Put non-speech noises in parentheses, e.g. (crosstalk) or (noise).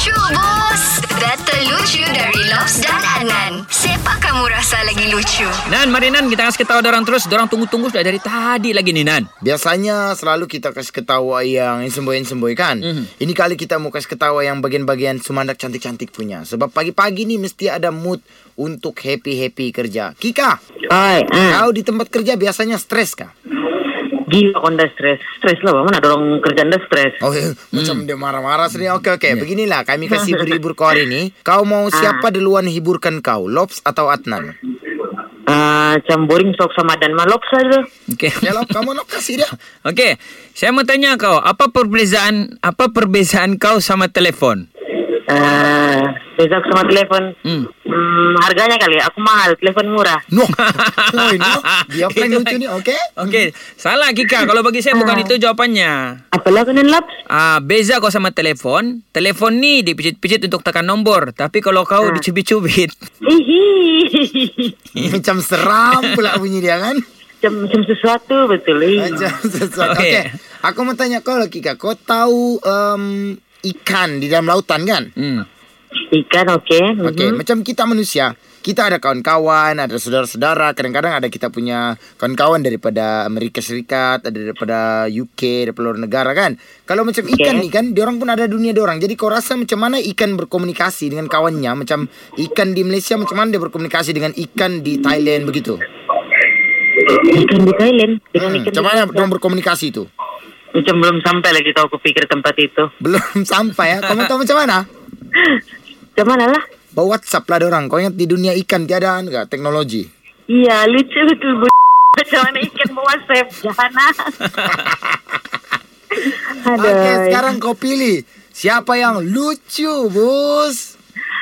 Lucu bos Data lucu dari Lobs dan Adnan Siapa kamu rasa lagi lucu? Nan, mari Nan kita kasih ketawa orang terus. Orang tunggu-tunggu sudah dari tadi lagi nih Nan. Biasanya selalu kita kasih ketawa yang semboi-semboi kan. Mhm. Ini kali kita mau kasih ketawa yang bagian-bagian sumandak cantik-cantik punya. Sebab pagi-pagi nih mesti ada mood untuk happy-happy kerja. Kika, Hai, ah. kau di tempat kerja biasanya stres kah? Gila kau dah stres. Stres lah, mana ada orang kerjaan dah stres. Oh, Hmm. macam dia marah-marah sendiri. Oke, oke. Ya. Beginilah, kami kasih hibur-hibur (laughs) kau hari ini. Kau mau Ah. siapa duluan hiburkan kau? Lobs atau Adnan? Ah, macam boring sok sama dan malop saja. Okey. Ya, Lob, kamu Lob kasih dia. (laughs) Okey, saya mau tanya kau, apa perbezaan apa perbezaan kau sama telefon? Ah, besok sama telepon. Hmm. Hmm, harganya kali, aku mahal, telepon murah. No. (laughs) no, no. Dia prank Itu lucu lagi. nih, oke? Okey, salah Kika. Kalau bagi saya bukan itu jawabannya. Apalah kau lap? Ah, beza kau sama telefon. Telefon ni dipijit-pijit untuk tekan nombor, tapi kalau kau dicubit-cubit. Hihi. (laughs) Macam seram pula bunyi dia kan? Macam, macam sesuatu betul. eh. Macam sesuatu. Oke. Oke. Aku mau tanya kau lagi Kak. Kau tahu em, ikan di dalam lautan kan? Hmm. Ikan oke. Oke, Mhm. macam kita manusia, kita ada kawan-kawan, ada saudara-saudara, kadang-kadang ada kita punya kawan-kawan daripada Amerika Serikat, ada daripada UK, daripada luar negara kan. Kalau macam ikan Oke. nih kan, diorang pun ada dunia diorang. Jadi kau rasa macam mana ikan berkomunikasi dengan kawannya? Macam ikan di Malaysia macam mana dia berkomunikasi dengan ikan di Thailand begitu? Ikan di Thailand dengan Hmm, ikan macam mana diorang berkomunikasi itu? Macam belum sampai lagi tahu aku pikir tempat itu. Belum sampai ya. Kau mau tahu macam mana? (laughs) Macam lah? Bawa WhatsApp lah diorang. Kau ingat di dunia ikan tiada enggak teknologi? Iya, lucu betul bu. (laughs) Macam mana ikan bawa sep? Jangan ah. Aduh. Oke, sekarang kau pilih. Siapa yang lucu, Bos?